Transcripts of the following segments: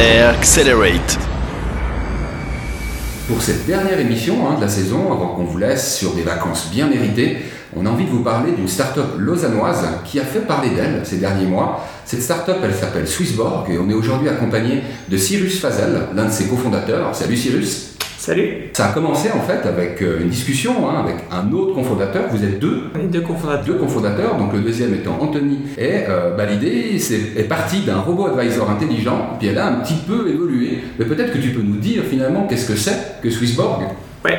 Accelerate. Pour cette dernière émission hein, de la saison, avant qu'on vous laisse sur des vacances bien méritées, on a envie de vous parler d'une start-up lausannoise qui a fait parler d'elle ces derniers mois. Cette start-up, elle s'appelle Swissborg et on est aujourd'hui accompagné de Cyrus Fazel, l'un de ses cofondateurs. Salut Cyrus. Salut. Ça a commencé en fait avec euh, une discussion hein, avec un autre cofondateur. Vous êtes deux. deux cofondateurs. Deux cofondateurs, donc le deuxième étant Anthony. Et euh, bah, l'idée est, est partie d'un robot advisor intelligent, puis elle a un petit peu évolué. Mais peut-être que tu peux nous dire finalement qu'est-ce que c'est que Swissborg? Ouais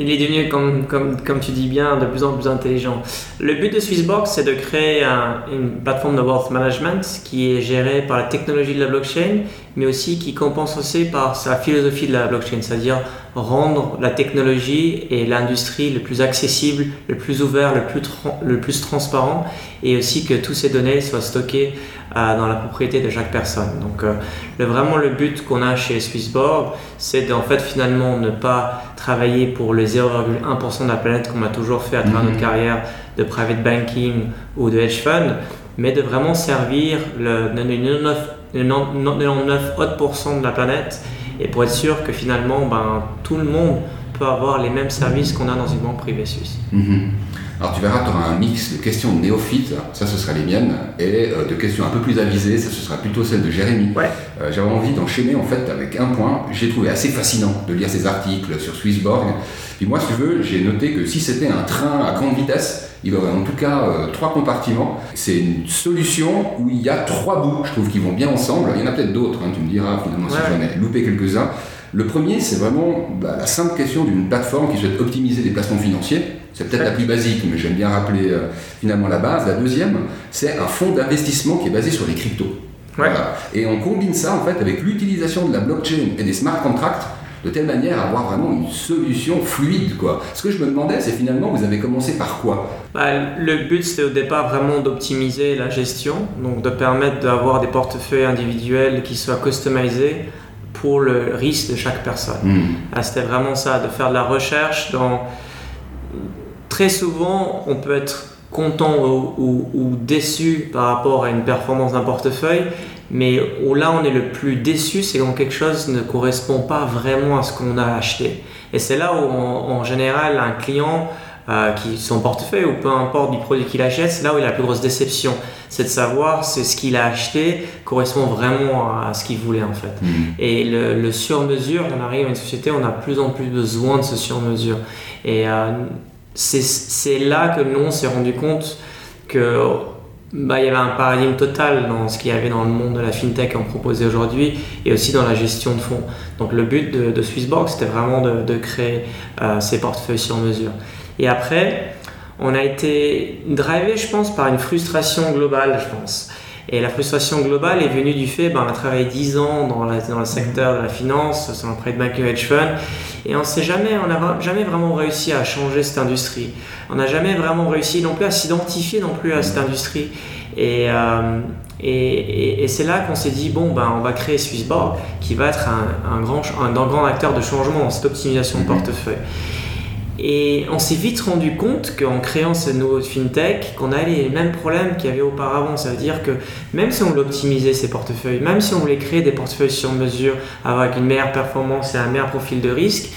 il est devenu, comme, comme, comme, tu dis bien, de plus en plus intelligent. Le but de Swissbox, c'est de créer une plateforme de wealth management qui est gérée par la technologie de la blockchain, mais aussi qui compense aussi par sa philosophie de la blockchain, c'est-à-dire rendre la technologie et l'industrie le plus accessible, le plus ouvert, le plus, le plus transparent, et aussi que toutes ces données soient stockées euh, dans la propriété de chaque personne. Donc euh, le, vraiment le but qu'on a chez Swissborg, c'est d'en fait finalement ne pas travailler pour les 0,1% de la planète comme on a toujours fait à travers notre mhm. carrière de private banking ou de hedge fund, mais de vraiment servir le 99 autres de la planète et pour être sûr que finalement ben, tout le monde peut avoir les mêmes services qu'on a dans une banque privée suisse. Mhm. Alors tu verras, tu auras un mix de questions néophytes, ça ce sera les miennes, et euh, de questions un peu plus avisées, ça ce sera plutôt celle de Jérémy. Ouais. Euh, J'avais envie d'enchaîner en fait avec un point, j'ai trouvé assez fascinant de lire ces articles sur Swissborg. Puis moi, si tu veux, j'ai noté que si c'était un train à grande vitesse, il aurait en tout cas euh, trois compartiments. C'est une solution où il y a trois bouts, je trouve, qui vont bien ensemble. Il y en a peut-être d'autres, hein, tu me diras finalement si j'en ai loupé quelques-uns. Le premier, c'est vraiment bah, la simple question d'une plateforme qui souhaite optimiser des placements financiers. C'est peut-être la plus basique, mais j'aime bien rappeler euh, finalement la base. La deuxième, c'est un fonds d'investissement qui est basé sur les cryptos. Et on combine ça en fait avec l'utilisation de la blockchain et des smart contracts de telle manière à avoir vraiment une solution fluide. Quoi. Ce que je me demandais, c'est finalement, vous avez commencé par quoi? Bah, Le but, c'était au départ vraiment d'optimiser la gestion, donc de permettre d'avoir des portefeuilles individuels qui soient customisés pour le risque de chaque personne. Hmm. Ah, c'était vraiment ça, de faire de la recherche. Dans... Très souvent, on peut être content ou, déçu par rapport à une performance d'un portefeuille, mais là on est le plus déçu, c'est quand quelque chose ne correspond pas vraiment à ce qu'on a acheté. Et c'est là où en général un client euh, qui, son portefeuille ou peu importe du produit qu'il achète, c'est là où il a la plus grosse déception. C'est de savoir si ce qu'il a acheté correspond vraiment à ce qu'il voulait en fait. Mhm. Et le, sur-mesure, on arrive à une société, on a de plus en plus besoin de ce sur-mesure. Et euh, c'est là que nous on s'est rendu compte que bah, y avait un paradigme total dans ce qu'il y avait dans le monde de la fintech qu'on proposait aujourd'hui et aussi dans la gestion de fonds. Donc le but de, Swissbox, c'était vraiment de, créer euh, ces portefeuilles sur mesure. Et après, on a été drivé, je pense, par une frustration globale, je pense. Et la frustration globale est venue du fait, ben, on a travaillé 10 ans dans, dans le secteur de la finance, sur le prêt de banking hedge fund, et on jamais, n'a jamais vraiment réussi à changer cette industrie. On n'a jamais vraiment réussi non plus à s'identifier non plus à cette industrie. Et, euh, et, et, c'est là qu'on s'est dit, bon, ben, on va créer Swissborg, qui va être un, un, grand, un, un grand acteur de changement dans cette optimisation de portefeuille. Et on s'est vite rendu compte qu'en créant ce nouveau fintech, qu'on a les mêmes problèmes qu'il y avait auparavant. Ça veut dire que même si on voulait optimiser ces portefeuilles, même si on voulait créer des portefeuilles sur mesure avec une meilleure performance et un meilleur profil de risque,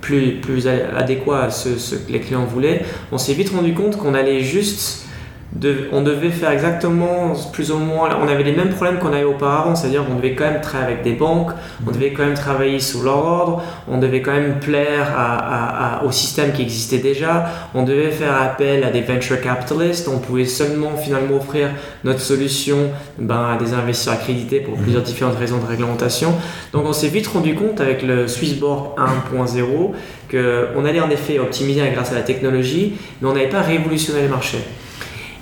plus, plus adéquat à ce que les clients voulaient, on s'est vite rendu compte qu'on allait juste on devait faire exactement plus ou moins, on avait les mêmes problèmes qu'on avait auparavant, c'est-à-dire qu'on devait quand même travailler avec des banques, on devait quand même travailler sous leur ordre, on devait quand même plaire au système qui existait déjà, on devait faire appel à des venture capitalists, on pouvait seulement finalement offrir notre solution ben, à des investisseurs accrédités pour plusieurs différentes raisons de réglementation. Donc on s'est vite rendu compte avec le Swissborg 1.0 qu'on allait en effet optimiser grâce à la technologie, mais on n'avait pas révolutionné le marché.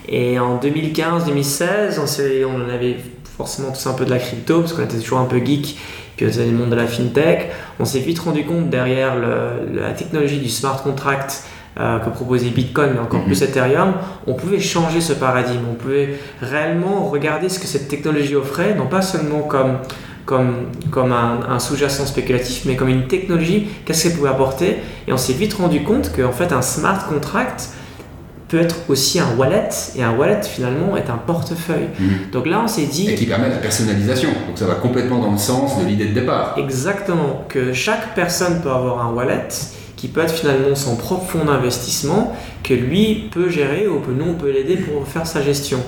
Et en 2015-2016, on, on avait forcément tous un peu de la crypto, parce qu'on était toujours un peu geek, que c'était le monde de la fintech. On s'est vite rendu compte derrière la technologie du smart contract euh, que proposait Bitcoin, mais encore mhm. plus Ethereum, on pouvait changer ce paradigme. On pouvait réellement regarder ce que cette technologie offrait, non pas seulement comme, comme, comme un, un sous-jacent spéculatif, mais comme une technologie, qu'est-ce qu'elle pouvait apporter. Et on s'est vite rendu compte qu'en fait, un smart contract, peut être aussi un wallet, et un wallet finalement est un portefeuille. Mhm. Donc là, on s'est dit... Et qui permet la personnalisation, donc ça va complètement dans le sens de l'idée de départ. Exactement, que chaque personne peut avoir un wallet qui peut être finalement son propre fonds d'investissement, que lui peut gérer ou que nous on peut l'aider pour faire sa gestion.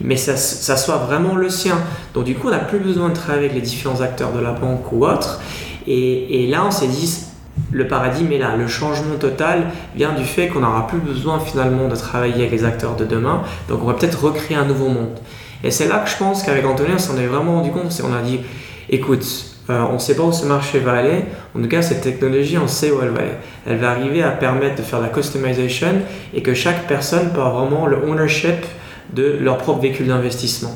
Mais ça, ça soit vraiment le sien. Donc du coup on n'a plus besoin de travailler avec les différents acteurs de la banque ou autres. Et, et là on s'est dit, le paradigme est là. Le changement total vient du fait qu'on n'aura plus besoin finalement de travailler avec les acteurs de demain. Donc on va peut-être recréer un nouveau monde. Et c'est là que je pense qu'avec Anthony, on s'en est vraiment rendu compte. On a dit, écoute, euh, on ne sait pas où ce marché va aller. En tout cas, cette technologie, on sait où elle va aller. Elle va arriver à permettre de faire la customization et que chaque personne peut avoir vraiment le ownership de leur propre véhicule d'investissement.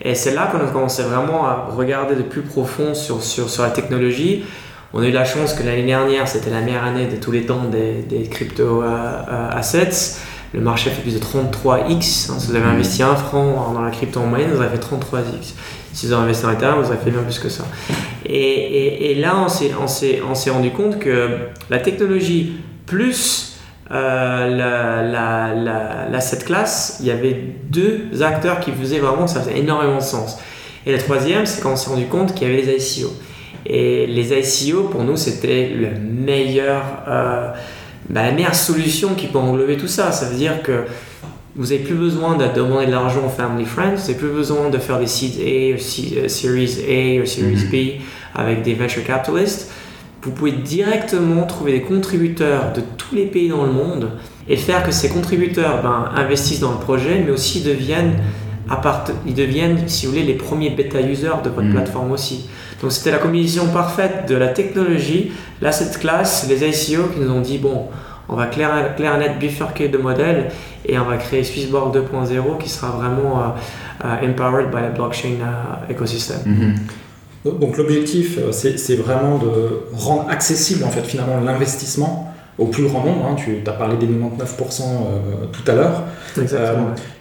Et c'est là qu'on a commencé vraiment à regarder de plus profond sur, sur, sur la technologie. On a eu la chance que l'année dernière, c'était la meilleure année de tous les temps des, des crypto euh, euh, assets. Le marché fait plus de 33x. Hein. si vous avez mmh. investi un franc dans la crypto en moyenne, vous avez fait 33x. Si vous avez investi en Ethereum, vous avez fait bien plus que ça. Et, et, là, on s'est rendu compte que la technologie plus euh, la, la, la, cette classe, il y avait deux acteurs qui faisaient vraiment, ça faisait énormément de sens. Et la troisième, c'est quand on s'est rendu compte qu'il y avait les ICO. Et les ICO, pour nous, c'était le meilleur, euh, bah, la meilleure solution qui peut englober tout ça. Ça veut dire que vous n'avez plus besoin de demander de l'argent aux family friends, vous n'avez plus besoin de faire des seeds A, ou euh, Series A ou Series mhm. B avec des venture capitalists. Vous pouvez directement trouver des contributeurs de tous les pays dans le monde et faire que ces contributeurs ben, investissent dans le projet, mais aussi deviennent, ils deviennent, si vous voulez, les premiers bêta users de votre mhm. plateforme aussi. Donc c'était la combinaison parfaite de la technologie, là cette classe, les ICO qui nous ont dit bon, on va clair, clair net bifurquer de modèles et on va créer Swissborg 2.0 qui sera vraiment euh, euh, empowered by the blockchain euh, ecosystem. Mm-hmm. Donc l'objectif, c'est vraiment de rendre accessible en fait finalement l'investissement au plus grand nombre. Hein. Tu as parlé des 99% tout à l'heure.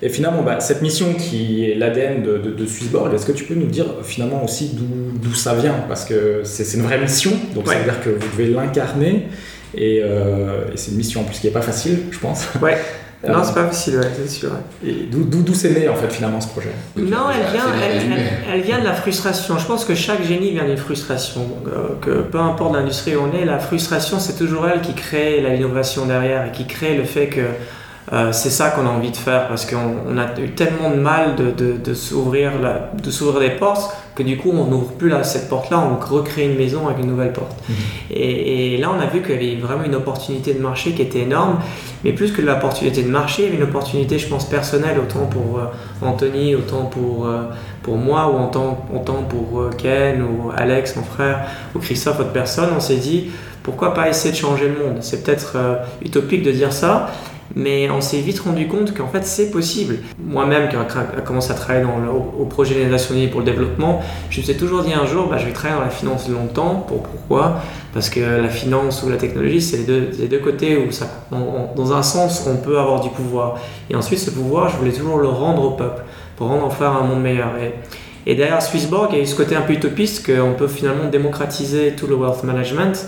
et finalement, bah, cette mission qui est l'ADN de, de, Swissborg, est-ce que tu peux nous dire finalement aussi d'où ça vient? Parce que c'est une vraie mission, donc ça veut dire que vous devez l'incarner. Et, c'est une mission en plus qui n'est pas facile, je pense. Ouais. Non, c'est pas facile, ouais, c'est sûr. Et d'où c'est né en fait finalement ce projet? Non, elle vient, elle, vient de la frustration. Je pense que chaque génie vient d'une frustration. Euh, que peu importe l'industrie où on est, la frustration c'est toujours elle qui crée l'innovation derrière et qui crée le fait que euh, c'est ça qu'on a envie de faire parce qu'on a eu tellement de mal de, de, de s'ouvrir des portes que du coup on n'ouvre plus là, cette porte-là, on recrée une maison avec une nouvelle porte. Mhm. Et, là on a vu qu'il y avait vraiment une opportunité de marché qui était énorme, mais plus que l'opportunité de marché, il y avait une opportunité je pense personnelle, autant pour euh, Anthony, autant pour, euh, pour moi, ou autant, autant pour Ken, ou Alex, mon frère, ou Christophe, autre personne, on s'est dit pourquoi pas essayer de changer le monde? C'est peut-être utopique de dire ça, mais on s'est vite rendu compte qu'en fait c'est possible. Moi-même qui ai commencé à travailler dans au, projet des Nations Unies pour le développement, je me suis toujours dit un jour bah, je vais travailler dans la finance longtemps. Pour, pourquoi? Parce que la finance ou la technologie c'est les deux, les deux côtés où ça, dans un sens on peut avoir du pouvoir. Et ensuite ce pouvoir je voulais toujours le rendre au peuple pour rendre enfin un monde meilleur. Et, et derrière Swissborg il y a eu ce côté un peu utopiste qu'on peut finalement démocratiser tout le wealth management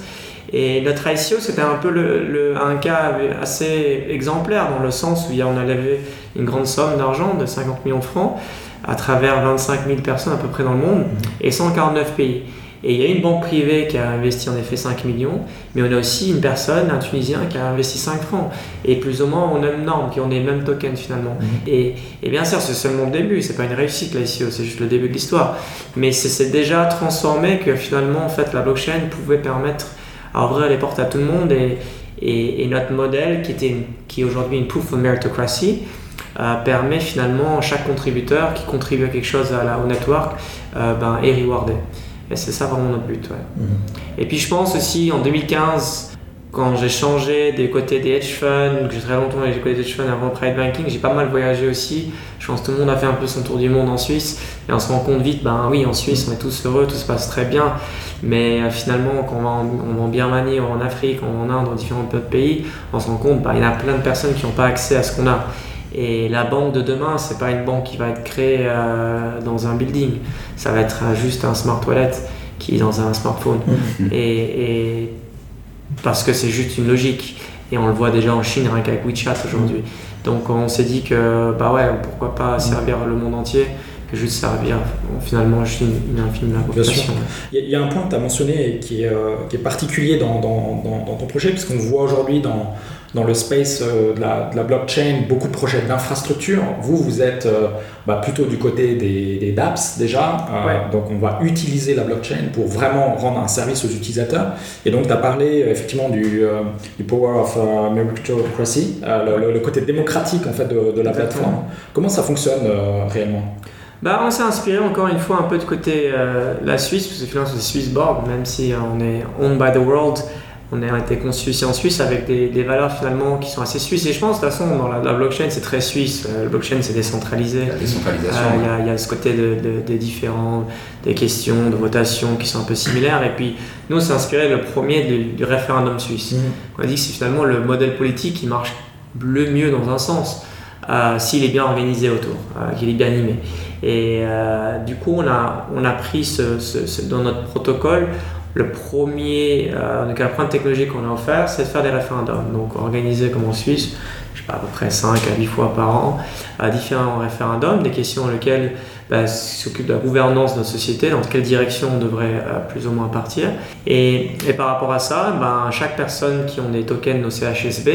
et notre ICO, c'était un peu le, un cas assez exemplaire dans le sens où on a levé une grande somme d'argent de 50 millions de francs à travers 25 000 personnes à peu près dans le monde et 149 pays. Et il y a une banque privée qui a investi en effet 5 millions, mais on a aussi une personne, un Tunisien, qui a investi 5 francs. Et plus ou moins, on a même norme, qui ont les mêmes tokens finalement. Mhm. Et, et, bien sûr, c'est seulement le début, c'est pas une réussite là ici, c'est juste le début de l'histoire. Mais c'est déjà transformé que finalement, en fait, la blockchain pouvait permettre à ouvrir les portes à tout le monde et, et, notre modèle qui, était qui est aujourd'hui une proof of meritocracy euh, permet finalement à chaque contributeur qui contribue à quelque chose à la, au network euh, ben, est rewardé. Et c'est ça vraiment notre but. Mhm. Et puis je pense aussi en 2015, quand j'ai changé des côtés des hedge funds, que j'ai très longtemps les côtés des hedge funds avant private banking, j'ai pas mal voyagé aussi. Je pense que tout le monde a fait un peu son tour du monde en Suisse et on se rend compte vite, ben oui, en Suisse on est tous heureux, tout se passe très bien. Mais euh, finalement, quand on va en, on va en Birmanie, en Afrique, en Inde, dans différents pays, on se rend compte ben, y a plein de personnes qui n'ont pas accès à ce qu'on a. Et la banque de demain, c'est pas une banque qui va être créée euh, dans un building. Ça va être euh, juste un smart wallet qui est dans un smartphone. Mmh. Et, et, parce que c'est juste une logique. Et on le voit déjà en Chine, rien qu'avec WeChat aujourd'hui. Donc on s'est dit que bah ouais, pourquoi pas servir le monde entier que juste servir finalement juste une, infime population. Il y, a un point que tu as mentionné qui est, qui est particulier dans, dans, dans, ton projet, puisqu'on voit aujourd'hui dans, dans le space euh, de, la, de, la, blockchain, beaucoup de projets d'infrastructure. Vous, vous êtes euh, bah, plutôt du côté des, des dApps déjà. Euh, donc, on va utiliser la blockchain pour vraiment rendre un service aux utilisateurs. Et donc, tu as parlé effectivement du, du power of meritocracy, le, le, côté démocratique en fait de, de la plateforme. Comment ça fonctionne réellement? Bah, on s'est inspiré encore une fois un peu de côté la Suisse, parce que finalement c'est Swissborg, même si on est owned by the world, on a été conçu ici en Suisse avec des, valeurs finalement qui sont assez suisses. Et je pense, de toute façon, dans la, blockchain, c'est très suisse. Euh, la blockchain, c'est décentralisé. La décentralisation. Euh, il y, a ce côté de, des différents, des questions de votation qui sont un peu similaires. Et puis, nous, on s'est inspiré le premier du, référendum suisse. Mmh. On a dit que c'est finalement le modèle politique qui marche le mieux dans un sens. Euh, s'il est bien organisé autour, qu'il est bien animé. Et du coup, on a, on a pris ce, dans notre protocole, le premier, euh, donc la première technologie qu'on a offert, c'est de faire des référendums. Donc organisés comme en Suisse, je sais pas, à peu près 5 à 10 fois par an, à différents référendums, des questions dans lesquelles bah, s'occupe de la gouvernance de notre société, dans quelle direction on devrait euh, plus ou moins partir. Et, par rapport à ça, bah, chaque personne qui ont des tokens nos CHSB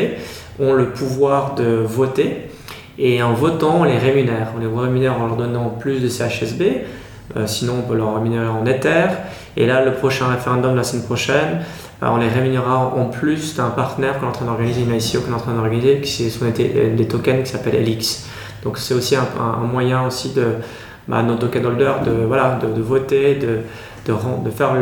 ont le pouvoir de voter. Et en votant, on les rémunère. On les rémunère en leur donnant plus de CHSB. Euh, sinon, on peut leur rémunérer en Ether. Et là, le prochain référendum la semaine prochaine, euh, on les rémunérera en plus d'un partenaire qu'on est en train d'organiser, une ICO qu'on est en train d'organiser, qui sont des, des tokens qui s'appellent LX. Donc c'est aussi un, moyen aussi de bah, nos token holders de, voilà, de, voter, de, faire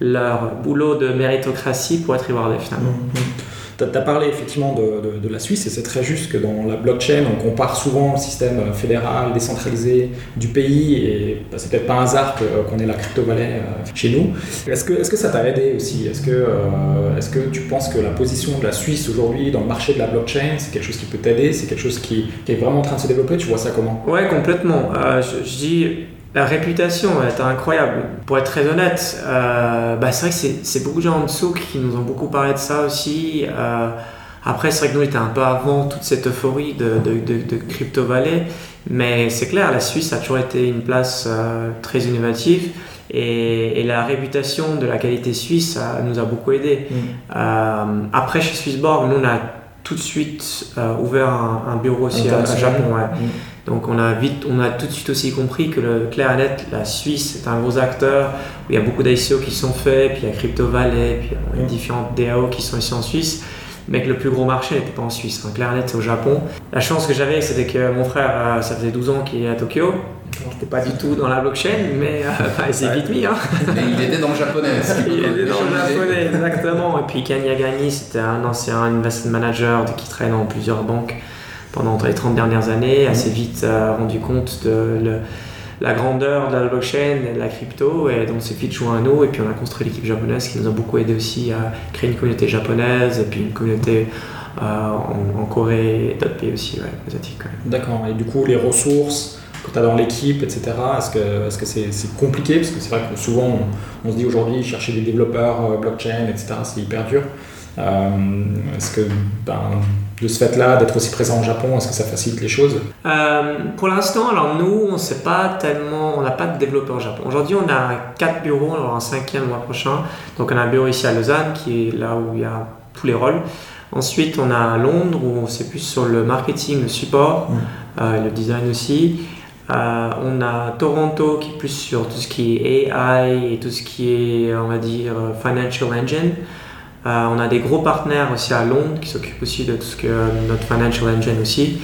leur, boulot de méritocratie pour être rewardés finalement. Mmh, mmh. Tu as parlé effectivement de, de, la Suisse et c'est très juste que dans la blockchain, on compare souvent le système fédéral décentralisé du pays et bah, c'est peut-être pas un hasard qu'on ait la crypto-monnaie euh, chez nous. Est-ce que, est que ça t'a aidé aussi? Est-ce que, euh, est que tu penses que la position de la Suisse aujourd'hui dans le marché de la blockchain, c'est quelque chose qui peut t'aider? C'est quelque chose qui, est vraiment en train de se développer? Tu vois ça comment? Ouais, complètement. Euh, je dis la réputation est incroyable. Pour être très honnête, euh, bah c'est vrai que c'est beaucoup de gens en dessous qui nous ont beaucoup parlé de ça aussi. Euh, après, c'est vrai que nous, on était un peu avant toute cette euphorie de, de, de, Crypto Valley. Mais c'est clair, la Suisse a toujours été une place euh, très innovative. Et, et, la réputation de la qualité suisse ça nous a beaucoup aidé. Mm. après, chez Swissborg, nous, on a tout de suite ouvert un, bureau aussi à, Japon. Ouais. Mm. Donc on a, vite, on a tout de suite aussi compris que le clair et net, la Suisse est un gros acteur, où il y a beaucoup d'ICO qui sont faits, puis il y a Crypto Valley, puis il y a différentes DAO qui sont ici en Suisse, mais que le plus gros marché n'était pas en Suisse. Un clair net, c'est au Japon. La chance que j'avais, c'était que mon frère, euh, ça faisait 12 ans qu'il est à Tokyo. Il n'était pas du tout dans la blockchain, mais euh, il s'est vite mis. Hein. il était dans le japonais. il était dans le japonais, exactement. Et puis Ken Yagami, c'était un ancien investment manager qui traîne dans plusieurs banques pendant les 30 dernières années, assez vite euh, rendu compte de la grandeur de la blockchain et de la crypto, et donc c'est vite joint à nous, et puis on a construit l'équipe japonaise qui nous a beaucoup aidé aussi à créer une communauté japonaise, et puis une communauté euh, en, Corée et d'autres pays aussi, ouais, asiatiques. D'accord, et du coup les ressources que tu as dans l'équipe, etc., est-ce que c'est -ce que c'est compliqué? Parce que c'est vrai que souvent on, on se dit aujourd'hui chercher des développeurs euh, blockchain, etc., c'est hyper dur. est-ce que ben, de ce fait-là, d'être aussi présent au Japon, est-ce que ça facilite les choses euh, Pour l'instant, alors nous, on sait pas tellement, on n'a pas de développeurs au Japon. Aujourd'hui, on a quatre bureaux, on aura un cinquième le mois prochain. Donc on a un bureau ici à Lausanne, qui est là où il y a tous les rôles. Ensuite, on a Londres, où c'est plus sur le marketing, le support, mmh. euh, le design aussi. Euh, on a Toronto qui est plus sur tout ce qui est AI et tout ce qui est, on va dire, financial engine. Euh, on a des gros partenaires aussi à Londres qui s'occupent aussi de tout ce que notre financial engine aussi.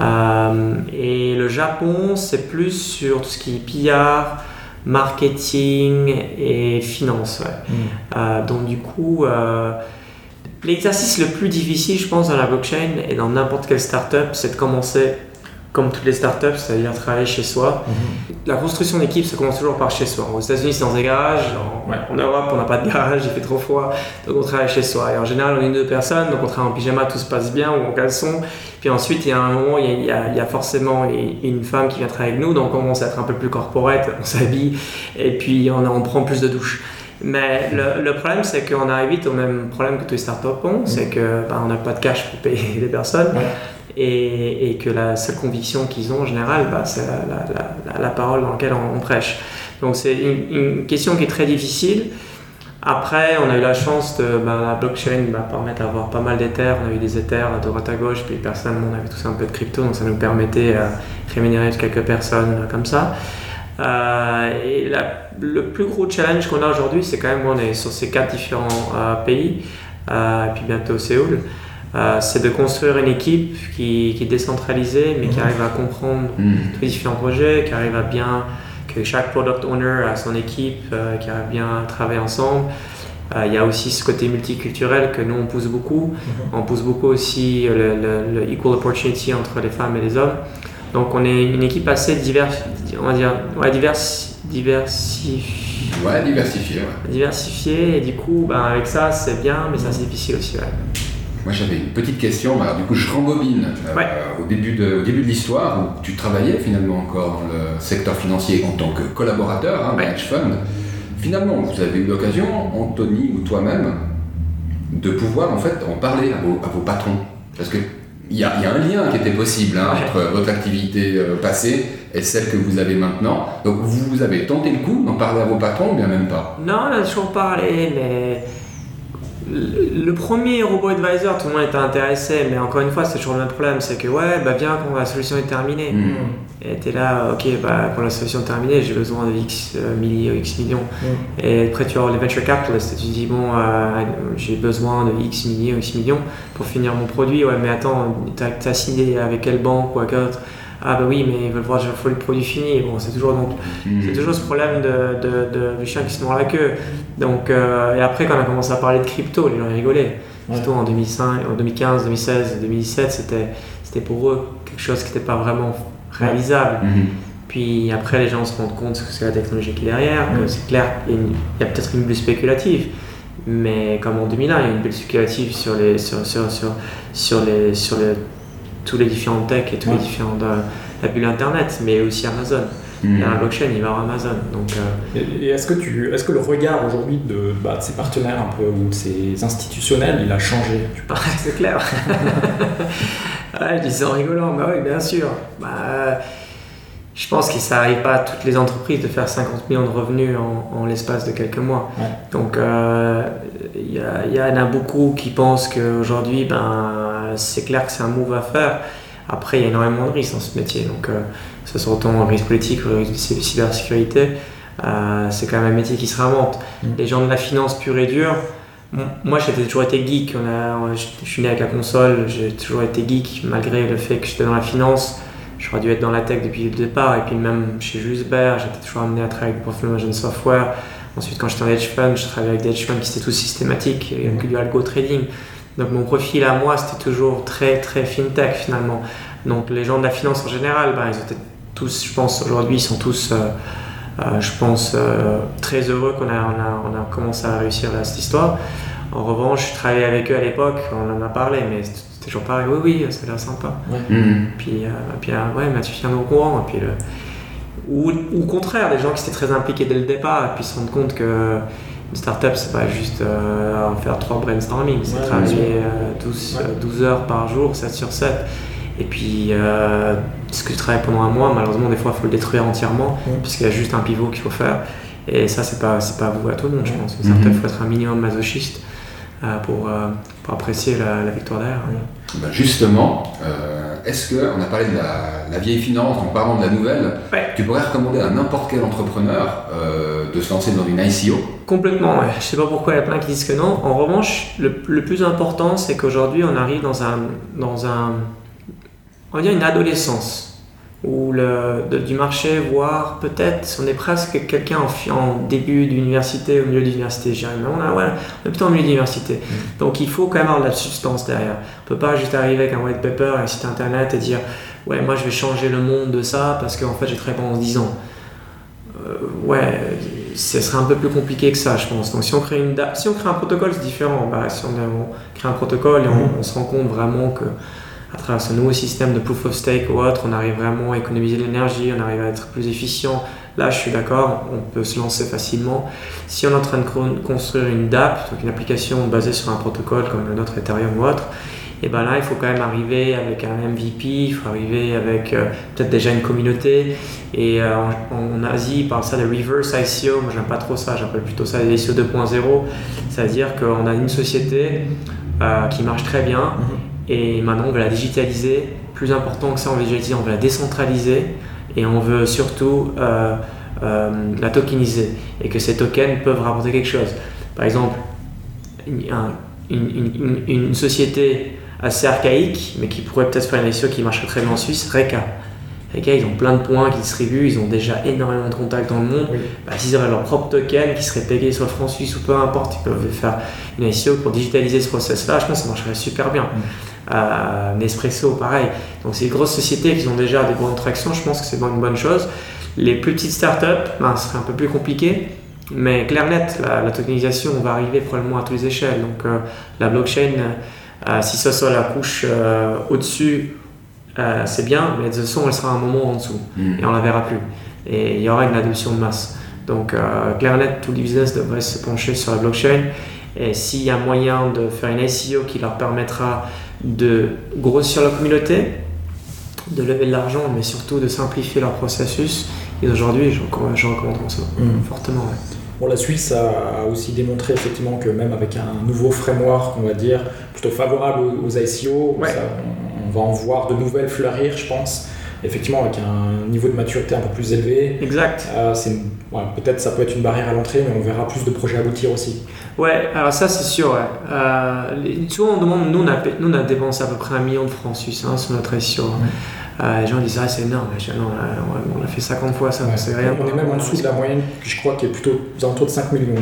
Euh, et le Japon, c'est plus sur tout ce qui est PR, marketing et finance. Mm. Euh, donc du coup, l'exercice le plus difficile, je pense, dans la blockchain et dans n'importe quelle startup, c'est de commencer comme toutes les startups, c'est-à-dire travailler chez soi. Mhm. La construction d'équipe, ça commence toujours par chez soi. Aux États-Unis, c'est dans des garages. En, Europe, on n'a pas de garage, il fait trop froid. Donc, on travaille chez soi. Et en général, on est deux personnes, donc on travaille en pyjama, tout se passe bien, ou en caleçon. Puis ensuite, il y a un moment, il y a, il y a, forcément une femme qui vient travailler avec nous, donc on commence à être un peu plus corporate, on s'habille, et puis on, on, prend plus de douches. Mais le, problème, c'est qu'on arrive vite au même problème que tous les startups ont, c'est mhm. que bah, on n'a pas de cash pour payer les personnes. Et, que la seule conviction qu'ils ont en général, bah, c'est la, parole dans laquelle on, prêche. Donc c'est une, question qui est très difficile. Après, on a eu la chance de bah, la blockchain bah, permettre d'avoir pas mal d'Ethers. On a eu des Ethers de droite à gauche, puis personnellement, on avait tous un peu de crypto, donc ça nous permettait de euh, rémunérer quelques personnes euh, comme ça. Euh, et le plus gros challenge qu'on a aujourd'hui, c'est quand même on est sur ces quatre différents pays, et puis bientôt Séoul. C'est de construire une équipe qui, qui est décentralisée, mais qui mhm. arrive à comprendre mhm. tous les différents projets, qui arrive à bien que chaque product owner a son équipe euh, qui a bien travaillé ensemble. Euh, il y a aussi ce côté multiculturel que nous on pousse beaucoup. Mhm. On pousse beaucoup aussi le, equal opportunity entre les femmes et les hommes. Donc on est une équipe assez diverse, on va dire, ouais, divers, diversifiée. Ouais, diversifiée. Diversifiée et du coup, ben, avec ça c'est bien, mais ça c'est difficile aussi. Ouais. Moi j'avais une petite question, du coup je rembobine euh, au, début de, début de l'histoire où tu travaillais finalement encore dans le secteur financier en tant que collaborateur, hein, hedge fund. Finalement, vous avez eu l'occasion, Anthony ou toi-même, de pouvoir en fait en parler à vos, patrons. Parce qu'il y a, y a un lien qui était possible hein, entre votre activité euh, passée et celle que vous avez maintenant. Donc vous avez tenté le coup d'en parler à vos patrons ou bien même pas? Non, on a toujours parlé, mais le premier robot advisor, tout le monde était intéressé, mais encore une fois, c'est toujours le même problème, c'est que ouais, bah bien quand la solution est terminée. Mm. Et t'es là, ok, bah quand la solution est terminée, j'ai besoin de X euh, milliers ou X millions. Mm. Et après, tu as les venture capitalists, et tu dis, bon, euh, j'ai besoin de X milliers ou X millions pour finir mon produit. Ouais, mais attends, t'as as signé avec quelle banque ou avec autre ah bah oui, mais ils veulent voir le produit fini. Bon, c'est toujours, donc, c'est toujours ce problème de, de, du chien qui se mord la queue. Donc, euh, et après, quand on a commencé à parler de crypto, les gens rigolaient. Surtout en 2005, en 2015, 2016, 2017, c'était, c'était pour eux quelque chose qui n'était pas vraiment réalisable. Mhm. Puis après, les gens se rendent compte que c'est la technologie qui est derrière, que c'est clair qu'il y a, peut-être une bulle spéculative. Mais comme en 2001, il y a une bulle spéculative sur les, sur, sur, sur, sur les, sur les tous les différents tech et tous les différents de la bulle internet, mais aussi Amazon. Il y a la blockchain, il va avoir Amazon. Donc, euh, Et, est-ce que, tu, est-ce que le regard aujourd'hui de, bah, de ses partenaires un peu ou de ses institutionnels, il a changé? C'est clair. ouais, je dis ça en rigolant, bah oui, bien sûr. Bah, je pense que ça n'arrive pas à toutes les entreprises de faire 50 millions de revenus en, l'espace de quelques mois. Donc euh, il y, y, en a beaucoup qui pensent qu'aujourd'hui, ben, c'est clair que c'est un move à faire. Après, il y a énormément de risques dans ce métier. Donc, euh, que ce soit autant risque politique ou risque de cybersécurité, euh, c'est quand même un métier qui se réinvente. Mm. Les gens de la finance pure et dure, moi j'ai toujours été geek. On a, je suis né avec la console, j'ai toujours été geek malgré le fait que j'étais dans la finance j'aurais dû être dans la tech depuis le départ. Et puis même chez Jusbert, j'étais toujours amené à travailler avec Portfolio Software. Ensuite, quand j'étais en hedge fund, je travaillais avec des hedge funds qui étaient tous systématiques et que du algo trading. Donc mon profil à moi, c'était toujours très très fintech finalement. Donc les gens de la finance en général, ben, ils étaient tous, je pense aujourd'hui, ils sont tous, euh, euh, je pense, euh, très heureux qu'on a, on a, on a, commencé à réussir cette histoire. En revanche, je travaillais avec eux à l'époque, on en a parlé, mais c'était toujours pareil, oui, oui, ça a l'air sympa. Mhm. Puis, euh, puis euh, ouais, Mathieu tiens au courant. puis, le... ou, au contraire, des gens qui étaient très impliqués dès le départ et puis se rendent compte que une startup, c'est pas juste euh, faire trois brainstorming, c'est travailler 12, 12, heures par jour, 7 sur 7. Et puis, ce que je travaille pendant un mois, malheureusement, des fois, il faut le détruire entièrement, puisqu'il y a juste un pivot qu'il faut faire. Et ça, c'est pas, pas vous à tout le monde, je pense. Une startup, il faut être un minimum masochiste pour, pour apprécier la, victoire derrière. Ben justement, euh, est-ce qu'on a parlé de la, vieille finance en parlant de la nouvelle Tu pourrais recommander à n'importe quel entrepreneur euh, de se lancer dans une ICO Complètement, ouais. je sais pas pourquoi il y a plein qui disent que non. En revanche, le, plus important, c'est qu'aujourd'hui, on arrive dans un, dans un, on va dire une adolescence ou le, du marché, voire peut-être on est presque quelqu'un en, en, début d'université, au milieu d'université, je mais on, a, ouais, on est plutôt au milieu d'université. Mm. Donc il faut quand même avoir de la substance derrière. On peut pas juste arriver avec un white paper, un site internet et dire ouais moi je vais changer le monde de ça parce qu'en fait j'ai travaillé pendant 10 ans. Euh, ouais, ce serait un peu plus compliqué que ça, je pense. Donc si on crée, une si on crée un protocole, c'est différent. Bah, si on, crée un protocole et on, mm. on se rend compte vraiment que à travers ce nouveau système de proof of stake ou autre, on arrive vraiment à économiser l'énergie, on arrive à être plus efficient. Là, je suis d'accord, on peut se lancer facilement. Si on est en train de construire une DApp, donc une application basée sur un protocole comme notre Ethereum ou autre, Et ben là, il faut quand même arriver avec un MVP, il faut arriver avec euh, peut-être déjà une communauté. Et euh, en, Asie, ils parlent ça de reverse ICO. Moi, j'aime pas trop ça, j'appelle plutôt ça des ICO 2.0. C'est-à-dire qu'on a une société qui marche très bien mhm. Et maintenant on veut la digitaliser. Plus important que ça, on veut on veut la décentraliser et on veut surtout la tokeniser et que ces tokens peuvent rapporter quelque chose. Par exemple, une, société assez archaïque, mais qui pourrait peut-être faire une ICO qui marcherait très bien en Suisse, Reka. Reka, ils ont plein de points qui distribuent, ils ont déjà énormément de contacts dans le monde. Bah, s'ils auraient leur propre token qui serait payé sur le franc suisse ou peu importe, ils peuvent faire une ICO pour digitaliser ce process-là. Je pense que ça marcherait super bien. Mm. Euh, Nespresso, pareil. Donc, c'est des grosses sociétés qui ont déjà des bonnes tractions. Je pense que c'est une bonne chose. Les petites startups, ben, ce serait un peu plus compliqué. Mais clair net, la, tokenisation va arriver probablement à toutes les échelles. Donc euh, la blockchain, euh, si ce soit la couche euh, au-dessus, c'est bien, mais de toute façon, elle sera un moment en dessous mm. et on la verra plus. Et il y aura une adoption de masse. Donc clair net, tous les business devraient se pencher sur la blockchain. Et s'il y a moyen de faire une ICO qui leur permettra de grossir la communauté, de lever de l'argent, mais surtout de simplifier leur processus, et aujourd'hui, je, recommande ça mm. fortement. Bon, la Suisse a aussi démontré effectivement que même avec un nouveau framework, on va dire, plutôt favorable aux, ICO, on, va en voir de nouvelles fleurir, je pense. Effectivement, avec un niveau de maturité un peu plus élevé. Exact. Euh, peut-être ça peut être une barrière à l'entrée, mais on verra plus de projets aboutir aussi. Ouais, alors ça c'est sûr. Ouais. Euh, souvent on demande, nous on, a, nous on a dépensé à peu près un million de francs suisses hein, sur notre. Euh, les gens disent ah c'est énorme, on a fait 50 fois ça, c'est rien. On est même en dessous de la moyenne que je crois qui est plutôt aux alentours de 5 millions.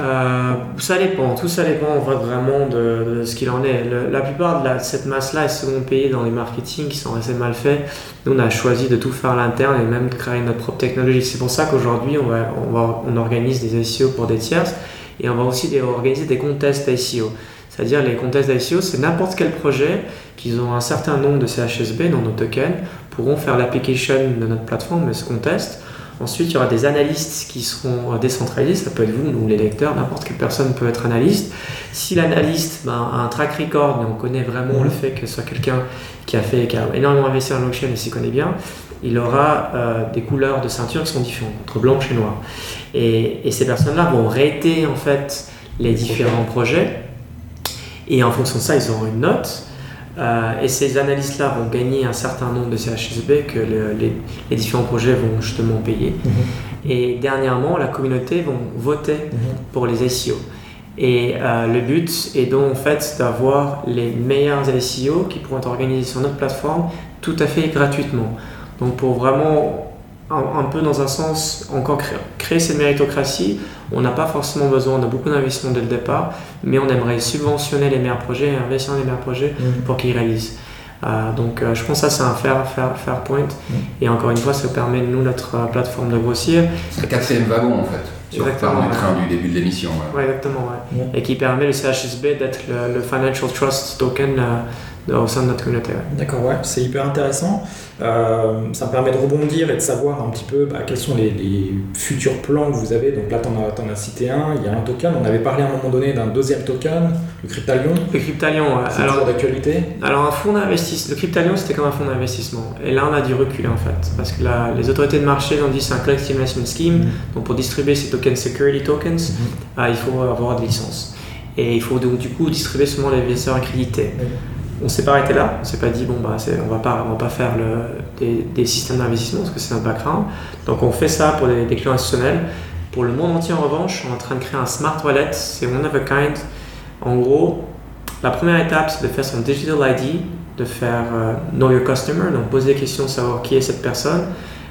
Euh, ça dépend, tout ça dépend vraiment de, ce qu'il en est. la plupart de cette masse-là est souvent payée dans les marketing qui sont assez mal faits. Nous on a choisi de tout faire à l'interne et même de créer notre propre technologie. C'est pour ça qu'aujourd'hui on, va, on, va, on organise des SEO pour des tierces et on va aussi organiser des contests SEO. C'est-à-dire les contests d'ICO, c'est n'importe quel projet qui ont un certain nombre de CHSB dans nos tokens pourront faire l'application de notre plateforme de ce contest. Ensuite, il y aura des analystes qui seront décentralisés. Ça peut être vous ou les lecteurs, n'importe quelle personne peut être analyste. Si l'analyste ben, a un track record, mais on connaît vraiment le fait que ce soit quelqu'un qui a fait, qui a énormément investi en blockchain et s'y connaît bien, il aura euh, des couleurs de ceinture qui sont différentes, entre blanche et noir. Et, et ces personnes-là vont rater en fait les différents projets et en fonction de ça, ils auront une note. Euh, et ces analystes-là vont gagner un certain nombre de CHSB que les, différents projets vont justement payer. Mhm. Et dernièrement, la communauté va voter mhm. pour les SEO. Et euh, le but est donc en fait d'avoir les meilleurs SEO qui pourront être organisés sur notre plateforme tout à fait gratuitement. Donc pour vraiment un, peu dans un sens, encore créer, cette méritocratie. On n'a pas forcément besoin de beaucoup d'investissement dès le départ, mais on aimerait subventionner les meilleurs projets et investir dans les meilleurs projets mmh. pour qu'ils réalisent. Euh, donc euh, je pense que ça c'est un fair, fair, fair point. Mmh. Et encore une fois, ça permet nous, notre euh, plateforme de grossir. C'est le quatrième wagon en fait. Sur le train du début de l'émission. Ouais. exactement. Ouais. Et qui permet le CHSB d'être le, Financial Trust Token au sein de notre communauté. D'accord, ouais, c'est hyper intéressant. Euh, ça me permet de rebondir et de savoir un petit peu bah, quels sont les, futurs plans que vous avez. Donc là, tu en, as cité un, il y a un token. On avait parlé à un moment donné d'un deuxième token, le Cryptalion. Le Cryptalion, c'est toujours d'actualité. Alors, un fonds d'investissement, le Cryptalion, c'était comme un fonds d'investissement. Et là, on a dû reculer en fait. Parce que les autorités de marché ont dit c'est un collective investment scheme. Mm-hmm. Donc, pour distribuer ces tokens, security tokens, mm-hmm. euh, il faut avoir des licences. Et il faut donc du coup distribuer seulement les investisseurs accrédités on s'est pas arrêté là, on s'est pas dit bon bah on va pas on va pas faire des, systèmes d'investissement parce que c'est un background. Donc on fait ça pour des, clients institutionnels. Pour le monde entier en revanche, on est en train de créer un smart wallet, c'est one of a kind. En gros, la première étape c'est de faire son digital ID, de faire euh, know your customer, donc poser des questions, savoir qui est cette personne,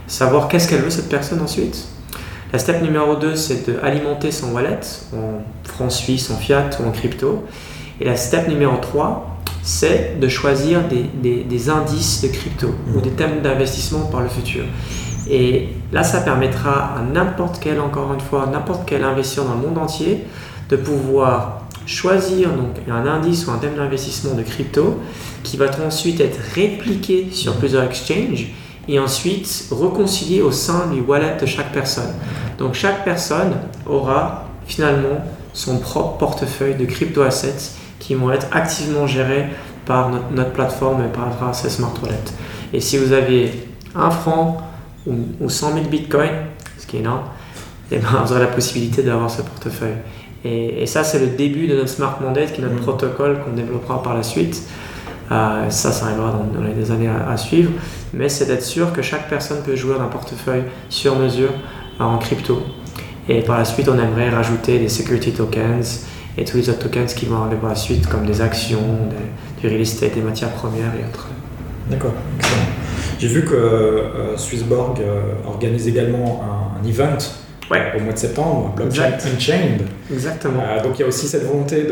savoir qu'est-ce qu'elle veut cette personne ensuite. La step numéro 2, c'est d'alimenter son wallet en francs suisses, en fiat ou en crypto. Et la step numéro 3, c'est de choisir des, indices de crypto ou des thèmes d'investissement par le futur. Et là, ça permettra à n'importe quel, encore une fois, n'importe quel investisseur dans le monde entier de pouvoir choisir donc un indice ou un thème d'investissement de crypto qui va ensuite être répliqué sur plusieurs exchanges et ensuite réconcilié au sein du wallet de chaque personne. Donc chaque personne aura finalement son propre portefeuille de crypto assets qui vont être activement gérés par notre, plateforme et par ces smart wallets. Et si vous avez un franc ou, ou 100 000 bitcoins, ce qui est énorme, et eh ben, vous aurez la possibilité d'avoir ce portefeuille. Et, ça, c'est le début de notre Smart Mandate, qui est notre mm. protocole qu'on développera par la suite. Euh, ça, ça arrivera dans, les années à, suivre. Mais c'est d'être sûr que chaque personne peut jouer un portefeuille sur mesure en crypto. Et par la suite, on aimerait rajouter des security tokens et tous les autres tokens qui vont arriver par la suite, comme des actions, du real estate, des matières premières et autres. D'accord, excellent. J'ai vu que euh, Swissborg euh, organise également un event au mois de septembre, Blockchain Unchained. Exactement. Euh, donc il y a aussi cette volonté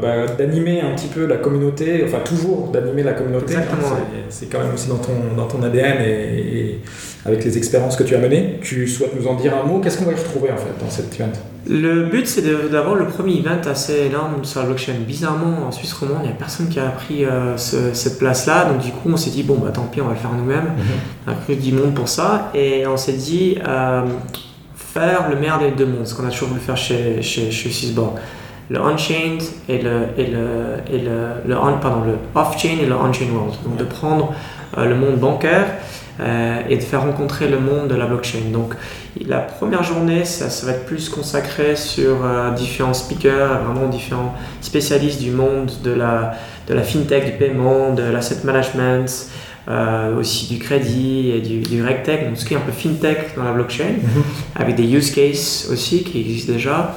bah, d'animer un petit peu la communauté, enfin toujours d'animer la communauté. Exactement. C'est, quand même aussi dans ton, dans ton ADN et, avec les expériences que tu as menées. Tu souhaites nous en dire un mot? Qu'est-ce qu'on va y retrouver en fait dans cet event? Le but c'est d'avoir le premier event assez énorme sur la blockchain. Bizarrement en Suisse romande, il n'y a personne qui a pris euh, cette place-là. Donc du coup on s'est dit bon bah tant pis on va le faire nous-mêmes. On a pris du monde pour ça et on s'est dit euh, faire le meilleur des deux mondes, ce qu'on a toujours voulu faire chez, chez, chez Le on-chain et le, et le, et le, le, on, pardon, le off-chain et le on-chain world. Donc de prendre euh, le monde bancaire euh, et de faire rencontrer le monde de la blockchain. Donc la première journée, ça, ça va être plus consacré sur euh, différents speakers, vraiment différents spécialistes du monde de la, de la fintech, du paiement, de l'asset management, euh, aussi du crédit et du, du RegTech, donc ce qui est un peu FinTech dans la blockchain, mhm. avec des use cases aussi qui existent déjà.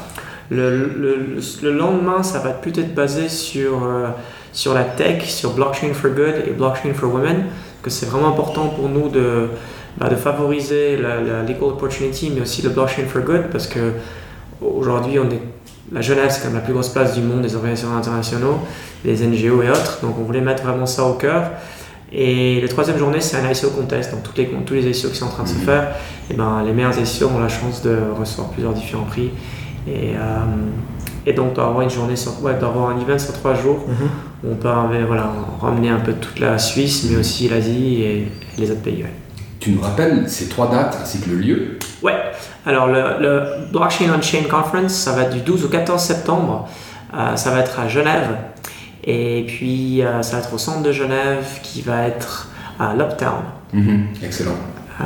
Le, le, le lendemain, ça va peut-être basé sur, euh, sur la tech, sur Blockchain for Good et Blockchain for Women, que c'est vraiment important pour nous de, bah, de favoriser la, la, legal opportunity, mais aussi le Blockchain for Good, parce que aujourd'hui, on est la Genève, c'est comme la plus grosse place du monde des organisations internationaux, les NGO et autres. Donc on voulait mettre vraiment ça au cœur. Et la troisième journée, c'est un ICO contest. Donc toutes les, tous les ICO qui sont en train de se mhm. faire, et eh ben, les meilleurs ICO ont la chance de recevoir plusieurs différents prix. Et, euh, et donc d'avoir une journée sur, ouais, d'avoir un event sur trois jours, mhm. on peut voilà, ramener un peu toute la Suisse, mais aussi l'Asie et, les autres pays. Tu nous rappelles ces trois dates ainsi que le lieu? Ouais, alors le, le Blockchain on Chain Conference, ça va être du 12 au 14 septembre. Euh, ça va être à Genève. Et puis, euh, ça va être au centre de Genève qui va être à l'Uptown. Mhm, excellent. Euh,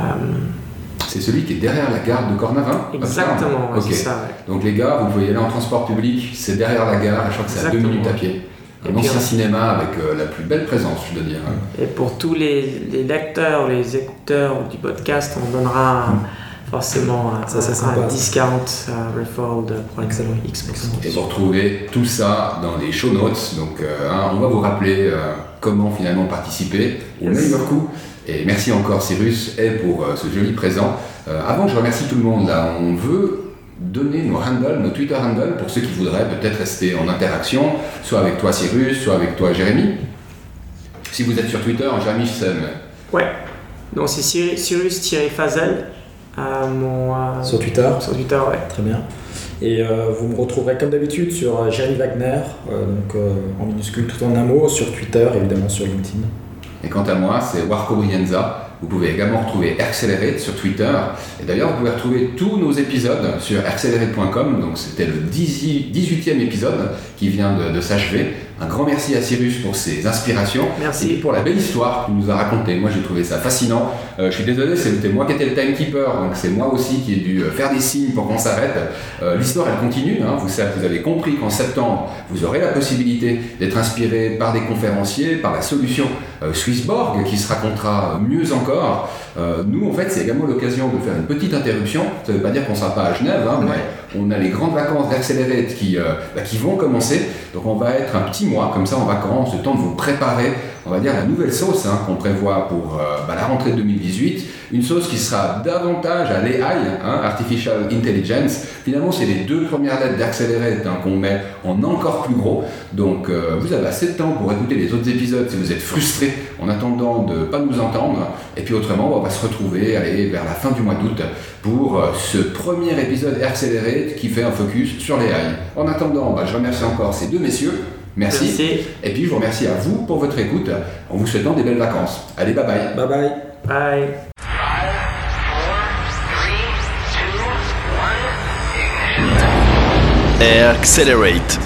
c'est celui qui est derrière la gare de Cornavin Exactement, c'est ça. Donc les gars, vous pouvez y aller en transport public, c'est derrière la gare, je crois que c'est à deux minutes à pied. Un ancien cinéma avec euh, la plus belle présence, je dois dire. Et pour tous les, les lecteurs, les écouteurs du podcast, on donnera forcément ça, un, un discount uh, referral de X%. Et vous retrouvez tout ça dans les show notes. Donc euh, hein, on va vous rappeler euh, comment finalement participer au meilleur coût. Et merci encore Cyrus et pour euh, ce joli présent. avant que je remercie tout le monde, là, on veut donner nos handles, nos Twitter handles pour ceux qui voudraient peut-être rester en interaction, soit avec toi Cyrus, soit avec toi Jérémy. Si vous êtes sur Twitter, Jérémy Sem. Ouais. Donc c'est Cyrus-Fazel mon, sur Twitter Sur Twitter, ouais. Très bien. Et euh, vous me retrouverez comme d'habitude sur euh, Jerry Wagner, euh, donc en minuscule tout en un mot, sur Twitter, évidemment sur LinkedIn. Et quant à moi, c'est Warco Brienza. Vous pouvez également retrouver Accelerate sur Twitter. Et d'ailleurs, vous pouvez retrouver tous nos épisodes sur accelerate.com. Donc, c'était le 18e épisode qui vient de, de s'achever. Un grand merci à Cyrus pour ses inspirations. Merci. Et pour la belle histoire qu'il nous a racontée. Moi, j'ai trouvé ça fascinant. Euh, je suis désolé, c'était moi qui étais le timekeeper, donc c'est moi aussi qui ai dû euh, faire des signes pour qu'on s'arrête. Euh, l'histoire, elle continue. Hein. Vous, savez, vous avez compris qu'en septembre, vous aurez la possibilité d'être inspiré par des conférenciers, par la solution Swissborg qui se racontera mieux encore. nous, en fait, c'est également l'occasion de faire une petite interruption. Ça ne veut pas dire qu'on ne sera pas à Genève, hein, mais on a les grandes vacances d'Accelerate qui, bah, qui vont commencer. Donc, on va être un petit mois comme ça en vacances, le temps de vous préparer, on va dire, la nouvelle sauce hein, qu'on prévoit pour euh, bah, la rentrée 2018. Une sauce qui sera davantage à l'AI, hein, Artificial Intelligence. Finalement, c'est les deux premières lettres d'Accelerate hein, qu'on met en encore plus gros. Donc, euh, vous avez assez de temps pour écouter les autres épisodes si vous êtes frustré en attendant de ne pas nous entendre. Et puis autrement, on va se retrouver aller vers la fin du mois d'août pour euh, ce premier épisode Accelerate qui fait un focus sur les AI. En attendant, bah, je remercie encore ces deux messieurs. Merci. Et puis je vous remercie à vous pour votre écoute en vous souhaitant des belles vacances. Allez, bye bye. Bye bye. Bye. Accelerate